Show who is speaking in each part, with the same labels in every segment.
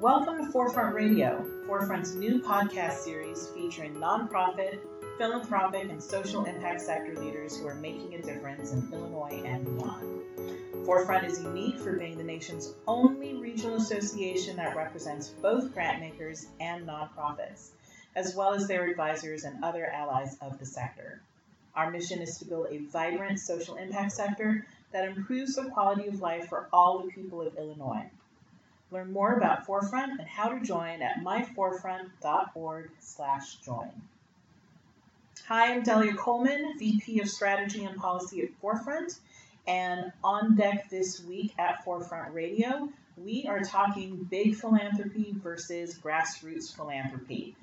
Speaker 1: Welcome to Forefront Radio, Forefront's new podcast series featuring nonprofit, philanthropic, and social impact sector leaders who are making a difference in Illinois and beyond. Forefront is unique for being the nation's only regional association that represents both grantmakers and nonprofits, as well as their advisors and other allies of the sector. Our mission is to build a vibrant social impact sector that improves the quality of life for all the people of Illinois. Learn more about Forefront and how to join at myforefront.org/join. Hi, I'm Delia Coleman, VP of Strategy and Policy at Forefront, and on deck this week at Forefront Radio, we are talking big philanthropy versus grassroots philanthropy.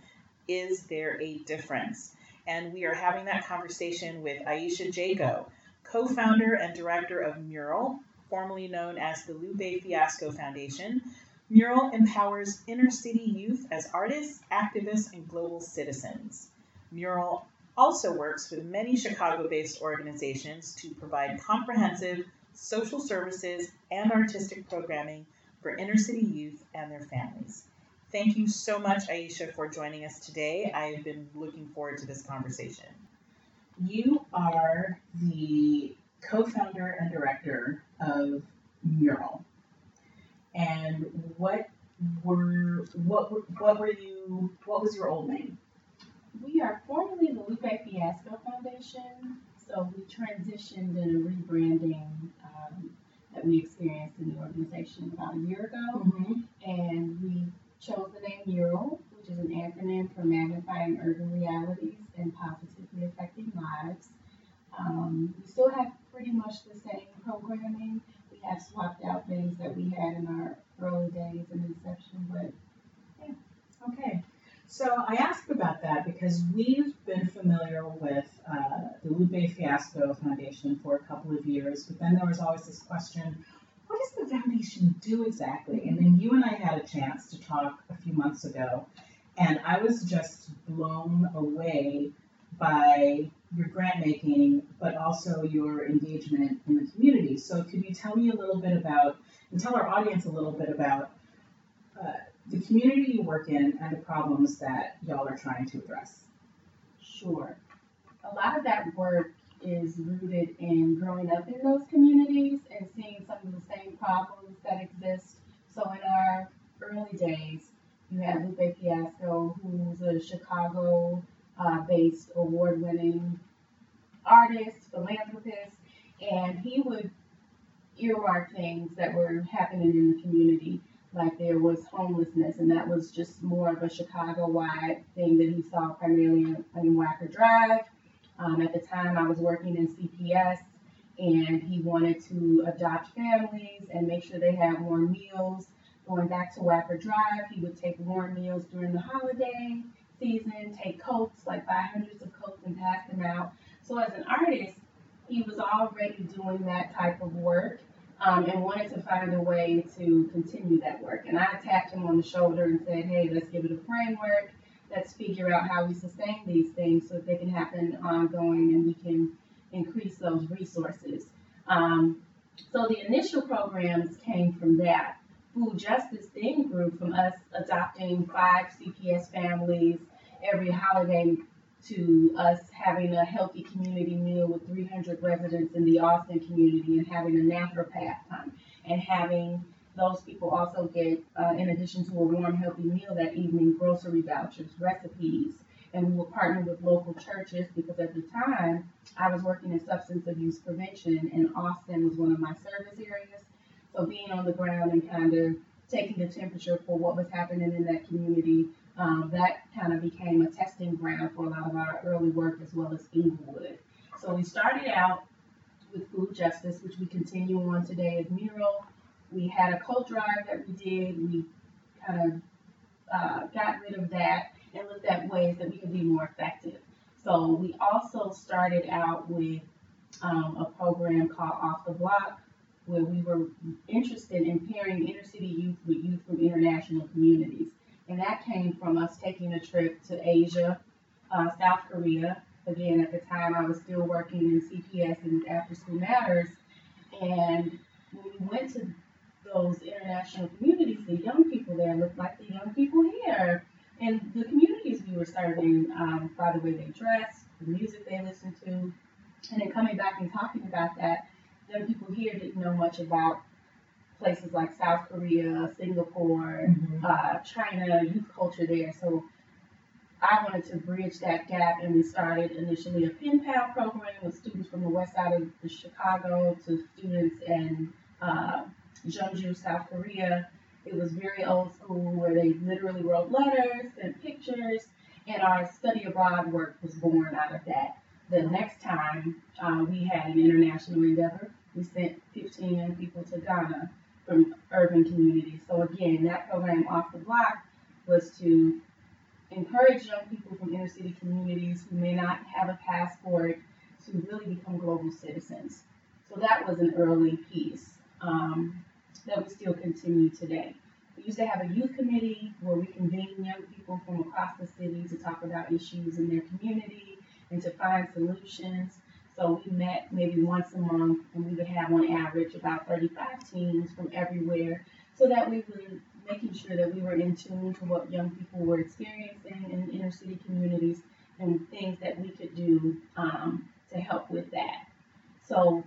Speaker 1: Is there a difference? And we are having that conversation with Ayesha Jaco, co founder and director of Mural, formerly known as the Lupe Fiasco Foundation. Mural empowers inner city youth as artists, activists, and global citizens. Mural also works with many Chicago based organizations to provide comprehensive social services and artistic programming for inner city youth and their families. Thank you so much, Ayesha, for joining us today. I have been looking forward to this conversation.
Speaker 2: You are the co founder and director of Mural. And what were what were, what were you what was your old name?
Speaker 3: We are formerly the Lupe Fiasco Foundation, so we transitioned in a rebranding um, that we experienced in the organization about a year ago,
Speaker 2: Mm-hmm.
Speaker 3: and we chose the name Mural, which is an acronym for Magnifying Urban Realities and Positively Affecting Lives. Um, we still have pretty much the same programming. We have swapped out things that we had in our early days and inception, but yeah.
Speaker 2: Okay. So I asked about that because we've been familiar with uh, the Lupe Fiasco Foundation for a couple of years, but then there was always this question what does the foundation do exactly? And then you and I had a chance to talk a few months ago, and I was just blown away by your grant making, but also your engagement in the community. So, could you tell me a little bit about, and tell our audience a little bit about uh, the community you work in and the problems that y'all are trying to address?
Speaker 3: Sure. A lot of that work is rooted in growing up in those communities and seeing some of the same problems that exist. So in our early days, you had Lupe Fiasco, who's a Chicago uh, based award winning artist, philanthropist, and he would earmark things that were happening in the community. Like there was homelessness, and that was just more of a Chicago wide thing that he saw primarily in, in Wacker Drive. Um, at the time, I was working in CPS, and he wanted to adopt families and make sure they had warm meals. Going back to Wacker Drive, he would take warm meals during the holiday season, take coats, like buy hundreds of coats and pass them out. So as an artist, he was already doing that type of work um, and wanted to find a way to continue that work. And I tapped him on the shoulder and said, hey, let's give it a framework. Let's figure out how we sustain these things so that they can happen ongoing and we can increase those resources. Um, so the initial programs came from that. Food Justice then grew from us adopting five CPS families every holiday to us having a healthy community meal with 300 residents in the Austin community and having a naturopath come and having those people also get, uh, in addition to a warm, healthy meal that evening, grocery vouchers, recipes. And we would partner with local churches because at the time I was working in substance abuse prevention and Austin was one of my service areas. So being on the ground and kind of taking the temperature for what was happening in that community um, that kind of became a testing ground for a lot of our early work as well as Englewood. So we started out with food justice, which we continue on today as Mural. We had a coat drive that we did. We kind of uh, got rid of that and looked at ways that we could be more effective. So we also started out with um, a program called Off the Block, where we were interested in pairing inner city youth with youth from international communities. And that came from us taking a trip to Asia, uh, South Korea. Again, at the time, I was still working in CPS and After School Matters. And we went to those international communities, the young people there looked like the young people here. And the communities we were serving, um, by the way they dressed, the music they listened to, and then coming back and talking about that, young people here didn't know much about places like South Korea, Singapore,
Speaker 2: Mhm.
Speaker 3: uh, China, youth culture there. So I wanted to bridge that gap, and we started initially a pen pal program with students from the west side of Chicago to students in uh, Jeonju, South Korea. It was very old school where they literally wrote letters and pictures, and our study abroad work was born out of that. The next time uh, we had an international endeavor, we sent 15 young people to Ghana from urban communities. So again, that program off the block was to encourage young people from inner city communities who may not have a passport to really become global citizens. So that was an early piece um, that we still continue today. We used to have a youth committee where we convened young people from across the city to talk about issues in their community and to find solutions. So we met maybe once a month and we would have on average about 35 teams from everywhere so that we were making sure that we were in tune to what young people were experiencing in inner city communities and things that we could do um, to help with that. So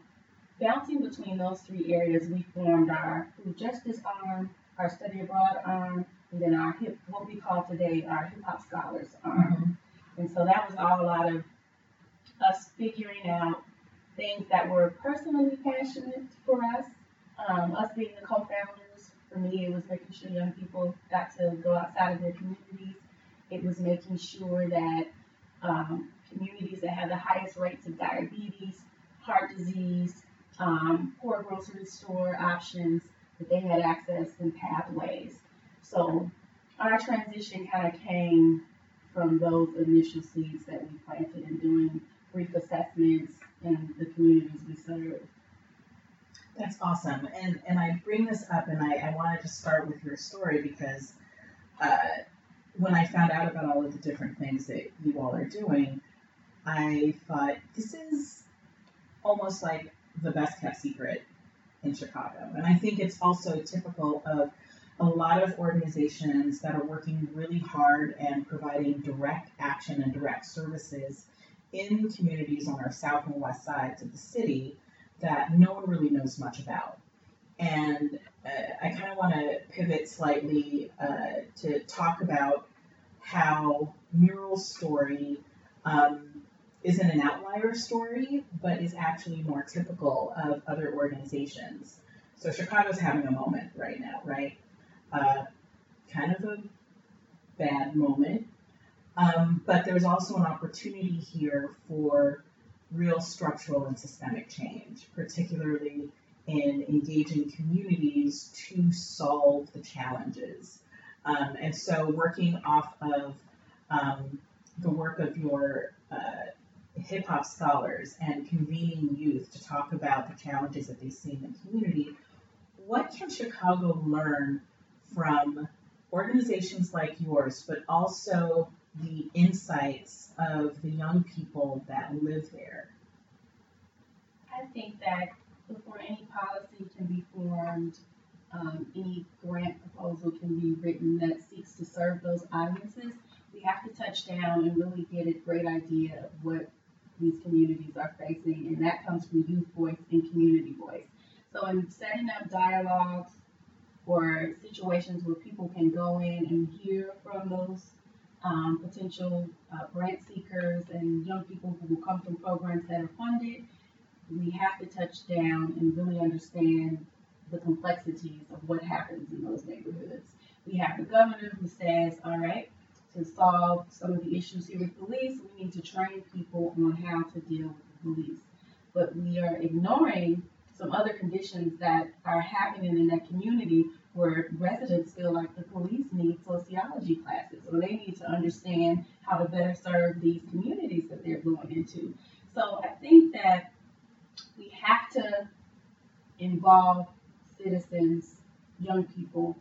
Speaker 3: bouncing between those three areas, we formed our food justice arm, our study abroad arm, and then our hip, what we call today our hip hop scholars arm.
Speaker 2: Mhm.
Speaker 3: And so that was all out of us figuring out things that were personally passionate for us. Um, us being the co-founders, for me, it was making sure young people got to go outside of their communities. It was making sure that um, communities that have the highest rates of diabetes, heart disease, um, poor grocery store options, that they had access and pathways. So our transition kind of came from those initial seeds that we planted in doing brief assessments in the communities we serve.
Speaker 2: That's awesome. And and I bring this up and I, I wanted to start with your story because uh, when I found out about all of the different things that you all are doing, I thought this is almost like the best kept secret in Chicago. And I think it's also typical of a lot of organizations that are working really hard and providing direct action and direct services in communities on our south and west sides of the city that no one really knows much about. And uh, I kind of want to pivot slightly uh, to talk about how Mural's story um, isn't an outlier story, but is actually more typical of other organizations. So Chicago's having a moment right now, right? Uh, kind of a bad moment. Um, but there's also an opportunity here for real structural and systemic change, particularly in engaging communities to solve the challenges. Um, and so, working off of um, the work of your uh, hip hop scholars and convening youth to talk about the challenges that they see in the community, what can Chicago learn from organizations like yours, but also the insights of the young people that live there?
Speaker 3: I think that before any policy can be formed, um, any grant proposal can be written that seeks to serve those audiences, we have to touch down and really get a great idea of what these communities are facing, and that comes from youth voice and community voice. So in setting up dialogues or situations where people can go in and hear from those um, potential uh, grant seekers and young people who will come from programs that are funded, we have to touch down and really understand the complexities of what happens in those neighborhoods. We have the governor who says, all right, to solve some of the issues here with police, we need to train people on how to deal with police. But we are ignoring some other conditions that are happening in that community where residents feel like the police need sociology classes or they need to understand how to better serve these communities that they're going into. So I think that we have to involve citizens, young people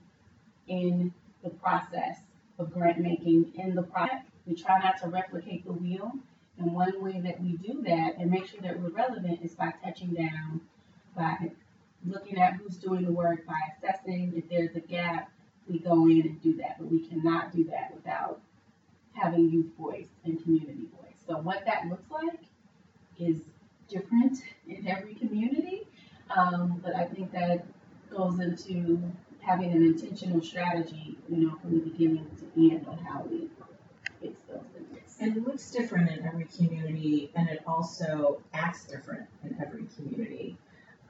Speaker 3: in the process of grant making in the project. We try not to replicate the wheel. And one way that we do that and make sure that we're relevant is by touching down, by looking at who's doing the work by assessing if there's a gap, we go in and do that. But we cannot do that without having youth voice and community voice. So what that looks like is different in every community. Um, but I think that goes into having an intentional strategy, you know, from the beginning to end on how we fix those things.
Speaker 2: And it looks different in every community, and it also acts different in every community.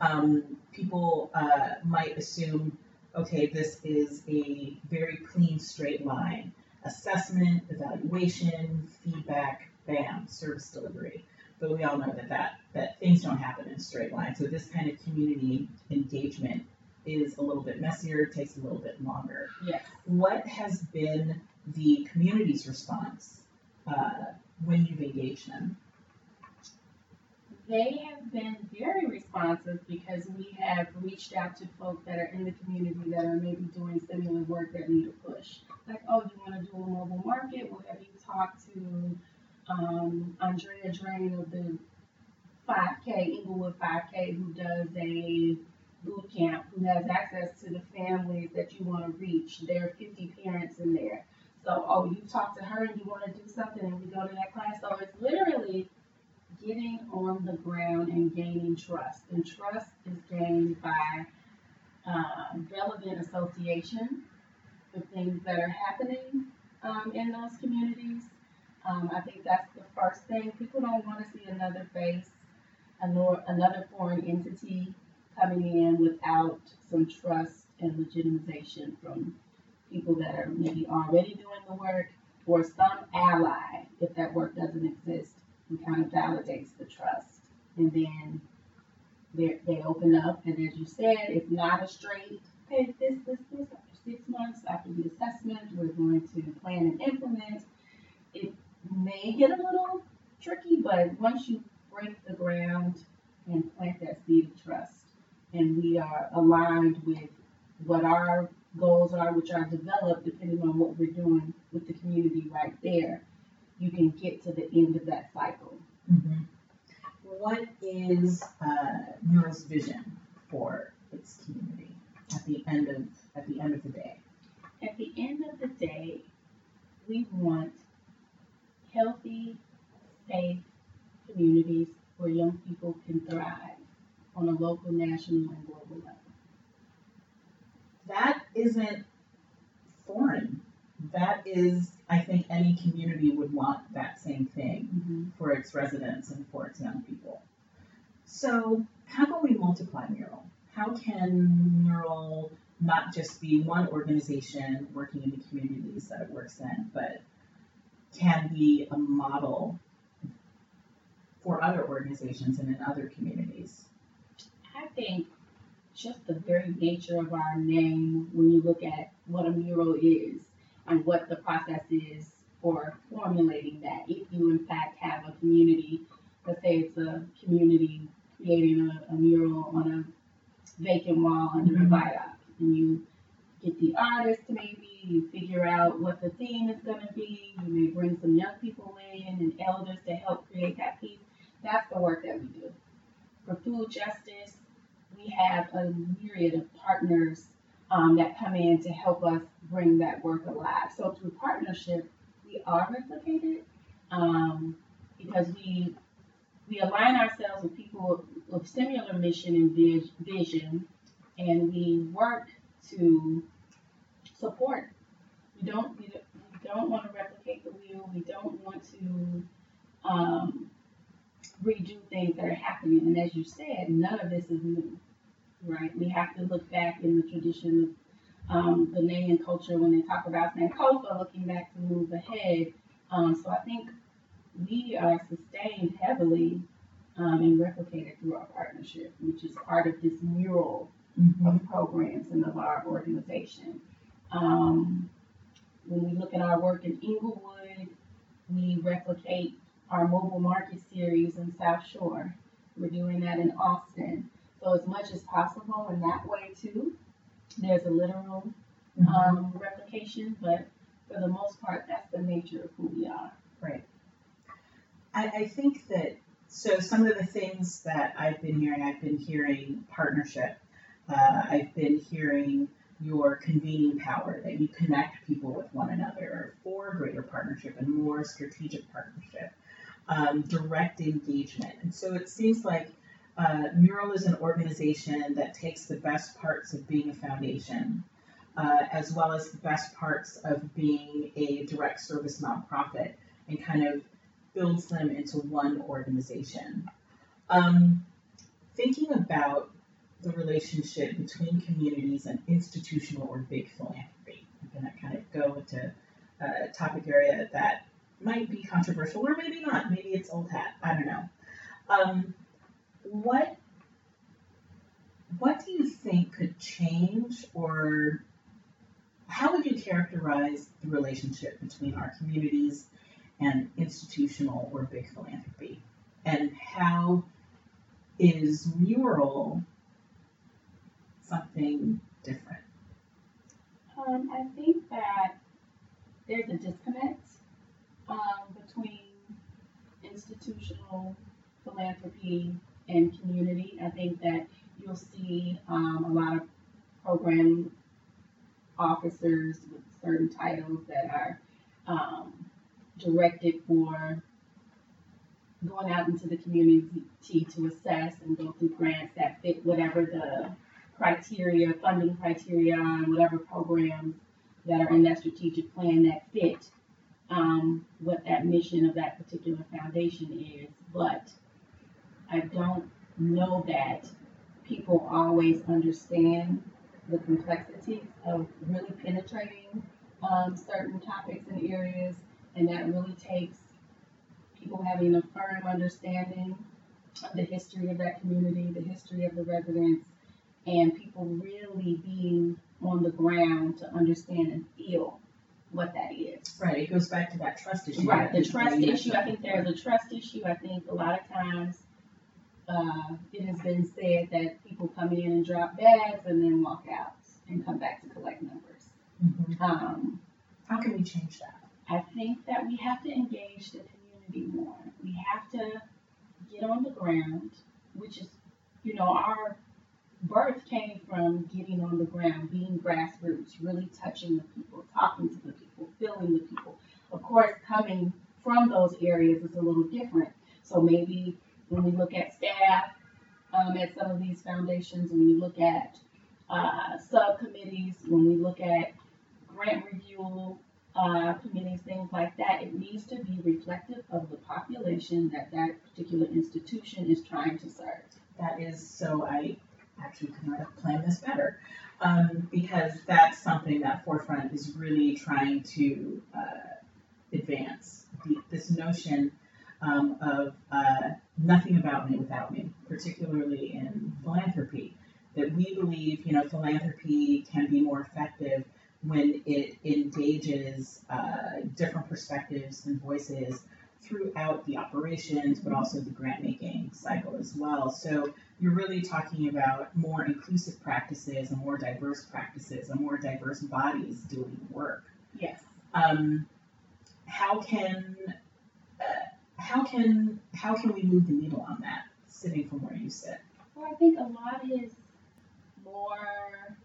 Speaker 2: Um, people uh, might assume, okay, this is a very clean, straight line assessment, evaluation, feedback, bam, service delivery. But we all know that, that, that things don't happen in a straight line. So this kind of community engagement is a little bit messier, takes a little bit longer.
Speaker 3: Yes.
Speaker 2: What has been the community's response uh, when you've engaged them?
Speaker 3: They have been very responsive because we have reached out to folk that are in the community that are maybe doing similar work that need a push. Like, oh, you want to do a mobile market? Well, have you talked to um, Andrea Drain of the 5K, Englewood 5K, who does a boot camp, who has access to the families that you want to reach? There are 50 parents in there. So, oh, you talk to her and you want to do something, and we go to that class. So it's literally getting on the ground and gaining trust. And trust is gained by um, relevant association with things that are happening um, in those communities. Um, I think that's the first thing. People don't want to see another face, another foreign entity coming in without some trust and legitimization from people that are maybe already doing the work or some ally if that work doesn't exist and kind of validates the trust. And then they, open up, and as you said, it's not a straight, okay, this, this, this, after six months, after the assessment, we're going to plan and implement. It may get a little tricky, but once you break the ground and plant that seed of trust, and we are aligned with what our goals are, which are developed depending on what we're doing with the community right there, you can get to the end of that cycle.
Speaker 2: Mm-hmm. What is uh, Mural's vision for its community at the end of at the end of the day?
Speaker 3: At the end of the day, we want healthy, safe communities where young people can thrive on a local, national, and global level.
Speaker 2: That isn't foreign. That is, I think, any community would want that same thing
Speaker 3: Mm-hmm.
Speaker 2: for its residents and for its young people. So, how can we multiply Mural? How can Mural not just be one organization working in the communities that it works in, but can be a model for other organizations and in other communities?
Speaker 3: I think just the very nature of our name, when you look at what a mural is and what the process is for formulating that, if you in fact have a community, let's say it's a community creating a, a mural on a vacant wall under
Speaker 2: Mhm.
Speaker 3: a viaduct, and you get the artist maybe, you figure out what the theme is going to be, you may bring some young people in and elders to help create that piece. That's the work that we do. For food justice, we have a myriad of partners um, that come in to help us bring that work alive. So through partnership, we are replicated um, because we we align ourselves with people with similar mission and vision, and we work to support. We don't we don't, want to replicate the wheel. We don't want to um, redo things that are happening. And as you said, none of this is new, right? We have to look back in the tradition of um, the Ghanaian culture when they talk about Sankofa, looking back to move ahead. Um, so I think we are sustained heavily um, and replicated through our partnership, which is part of this mural of programs and of our organization. Um, when we look at our work in Englewood, we replicate our mobile market series in South Shore. We're doing that in Austin. So as much as possible in that way too. There's a literal
Speaker 2: Mhm.
Speaker 3: um, replication, but for the most part, that's the nature of who we are.
Speaker 2: I, I think that so some of the things that I've been hearing, I've been hearing partnership. uh, I've been hearing your convening power, that you connect people with one another for greater partnership and more strategic partnership, um, direct engagement. And so it seems like uh, Mural is an organization that takes the best parts of being a foundation, uh, as well as the best parts of being a direct service nonprofit, and kind of builds them into one organization. Um, thinking about the relationship between communities and institutional or big philanthropy. I'm going to kind of go into a topic area that might be controversial or maybe not. Maybe it's old hat. I don't know. Um, what what do you think could change or how would you characterize the relationship between our communities and institutional or big philanthropy? And how is mural something different?
Speaker 3: Um, I think that there's a disconnect um, between institutional philanthropy and community. I think that you'll see um, a lot of program officers with certain titles that are um, directed for going out into the community to assess and go through grants that fit whatever the criteria, funding criteria, and whatever programs that are in that strategic plan that fit um, what that mission of that particular foundation is. But I don't know that people always understand the complexities of really penetrating um, certain topics and areas, and that really takes people having a firm understanding of the history of that community, the history of the residents, and people really being on the ground to understand and feel what that is.
Speaker 2: Right, it goes back to that trust issue.
Speaker 3: Right, the trust issue, I think there's a trust issue, I think a lot of times, uh, it has been said that people come in and drop bags and then walk out and come back to collect numbers.
Speaker 2: Mhm.
Speaker 3: Um,
Speaker 2: How can we change that?
Speaker 3: I think that we have to engage the community more. We have to get on the ground, which is, you know, our birth came from getting on the ground, being grassroots, really touching the people, talking to the people, feeling the people. Of course, coming from those areas is a little different. So maybe when we look at staff um, at some of these foundations, when we look at uh, subcommittees, when we look at grant review uh, committees, things like that, it needs to be reflective of the population that that particular institution is trying to serve.
Speaker 2: That is, so I actually could not have planned this better. Um, because that's something that Forefront is really trying to uh, advance. The, this notion um, of uh, nothing about me without me, particularly in philanthropy. That we believe, you know, philanthropy can be more effective when it engages uh, different perspectives and voices throughout the operations, but also the grant making cycle as well. So you're really talking about more inclusive practices and more diverse practices and more diverse bodies doing work.
Speaker 3: Yes.
Speaker 2: Um, how can how can how can we move the needle on that? Sitting from where you sit.
Speaker 3: Well, I think a lot is more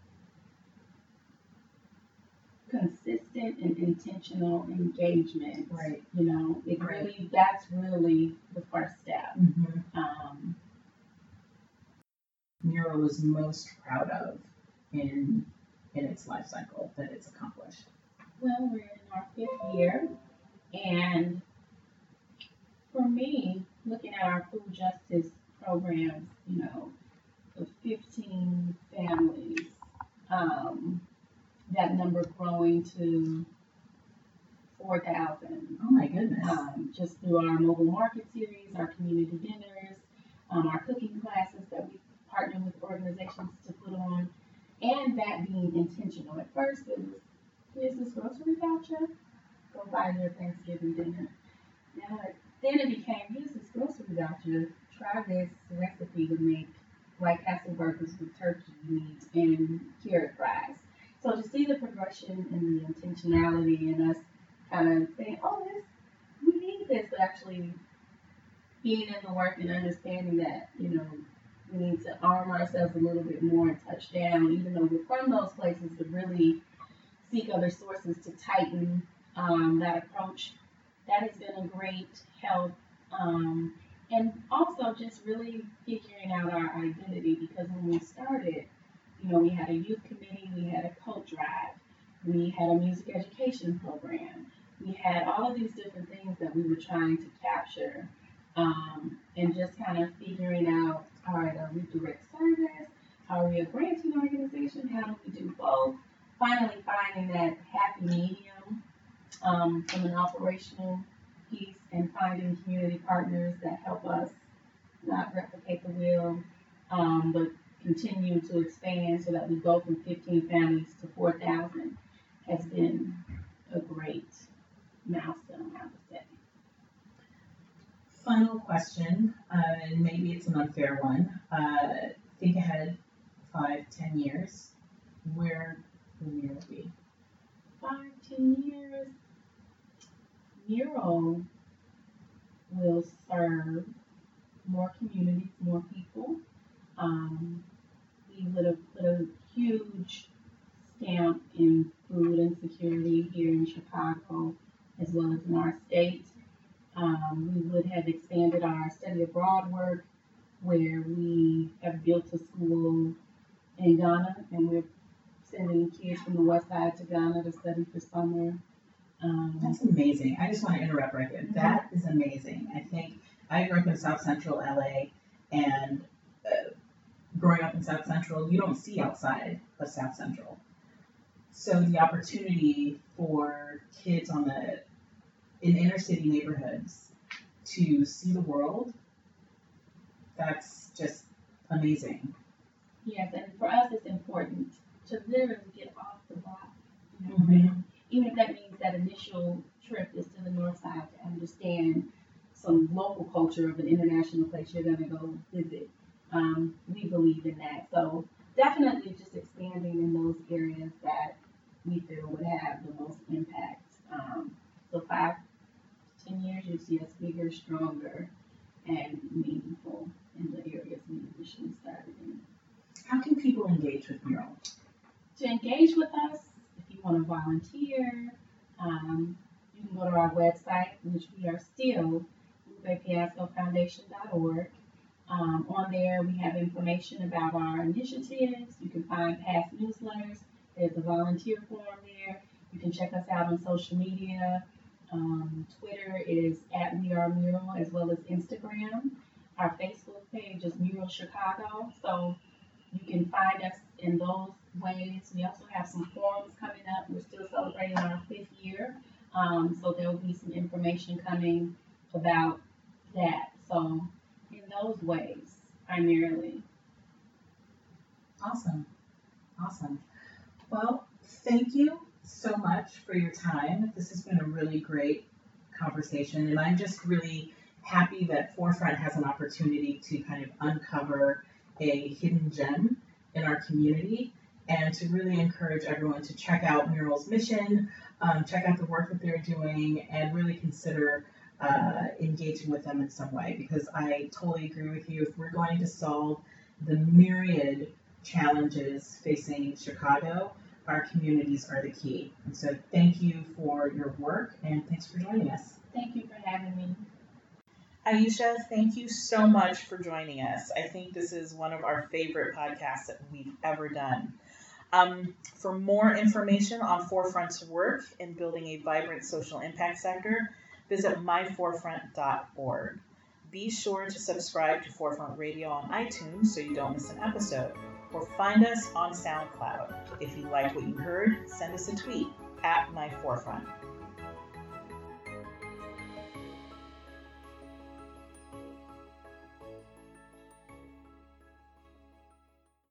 Speaker 3: consistent and intentional engagement.
Speaker 2: Right.
Speaker 3: You know, it
Speaker 2: Right.
Speaker 3: really, that's really the first step.
Speaker 2: Mm-hmm.
Speaker 3: Um,
Speaker 2: Mural is most proud of in in its life cycle that it's accomplished.
Speaker 3: Well, we're in our fifth year, and for me, looking at our food justice programs, you know, the 15 families, um, that number growing to 4,000
Speaker 2: Oh my goodness.
Speaker 3: um, just through our mobile market series, our community dinners, um, our cooking classes that we partner with organizations to put on, and that being intentional. At first, it was here's this grocery voucher, go buy your Thanksgiving dinner. Now, it, then it became here's this grocery voucher, try this recipe to make White Castle burgers with turkey meat and carrot fries. So to see the progression and the intentionality in us kind of saying, oh, this, we need this, but actually being in the work and understanding that, you know, we need to arm ourselves a little bit more and touch down, even though we're from those places, to really seek other sources to tighten um, that approach. That has been a great help. Um, and also just really figuring out our identity because when we started, you know, we had a youth committee, we had a coat drive, we had a music education program, we had all of these different things that we were trying to capture um, and just kind of figuring out, all right, are we direct service? Are we a granting organization? How do we do both? Finally finding that happy medium um, from an operational piece and finding community partners that help us not replicate the wheel, um, but continue to expand so that we go from 15 families to 4,000 has been a great milestone, I would say.
Speaker 2: Final question, uh, and maybe it's an unfair one. Uh, think ahead five, ten years. Where will Mural be?
Speaker 3: Five, ten years, Mural will serve more communities, more people. Um, we would have put a huge stamp in food insecurity here in Chicago as well as in our state. Um, we would have expanded our study abroad work where we have built a school in Ghana and we're sending kids from the west side to Ghana to study for summer. Um,
Speaker 2: That's amazing. I just want to interrupt right there. That is amazing. I think I grew up in South Central LA, and uh, growing up in South Central, you don't see outside of South Central. So the opportunity for kids on the in inner city neighborhoods to see the world, that's just amazing.
Speaker 3: Yes, and for us, it's important to literally get off the block. You know,
Speaker 2: Mhm.
Speaker 3: even if that means that initial trip is to the north side to understand some local culture of an international place you're going to go visit. Um, we believe in that. So definitely just expanding in those areas that we feel would have the most impact. Um, so five, ten years, you see us bigger, stronger, and meaningful in the areas we initially started in.
Speaker 2: How can people engage with Mural?
Speaker 3: to engage with us, if you want to volunteer, um, you can go to our website, which we are still, lupefiascofoundation.org. Um, there, we have information about our initiatives. You can find past newsletters. There's a volunteer form there. You can check us out on social media. Um, Twitter is at We Are Mural, as well as Instagram. Our Facebook page is Mural Chicago. So you can find us in those ways. We also have some forums coming up. We're still celebrating our fifth year. Um, so there will be some information coming about that. So in those ways, primarily.
Speaker 2: Awesome. Awesome. Well, thank you so much for your time. This has been a really great conversation, and I'm just really happy that Forefront has an opportunity to kind of uncover a hidden gem in our community and to really encourage everyone to check out Mural's mission, um, check out the work that they're doing, and really consider uh, engaging with them in some way because I totally agree with you. If we're going to solve the myriad challenges facing Chicago, our communities are the key. And so thank you for your work and thanks for joining us.
Speaker 3: Thank you for having me.
Speaker 1: Ayesha, thank you so much for joining us. I think this is one of our favorite podcasts that we've ever done. Um, for more information on Forefront's work in building a vibrant social impact sector, visit myforefront.org. Be sure to subscribe to Forefront Radio on iTunes so you don't miss an episode, or find us on SoundCloud. If you like what you heard, send us a tweet at myforefront.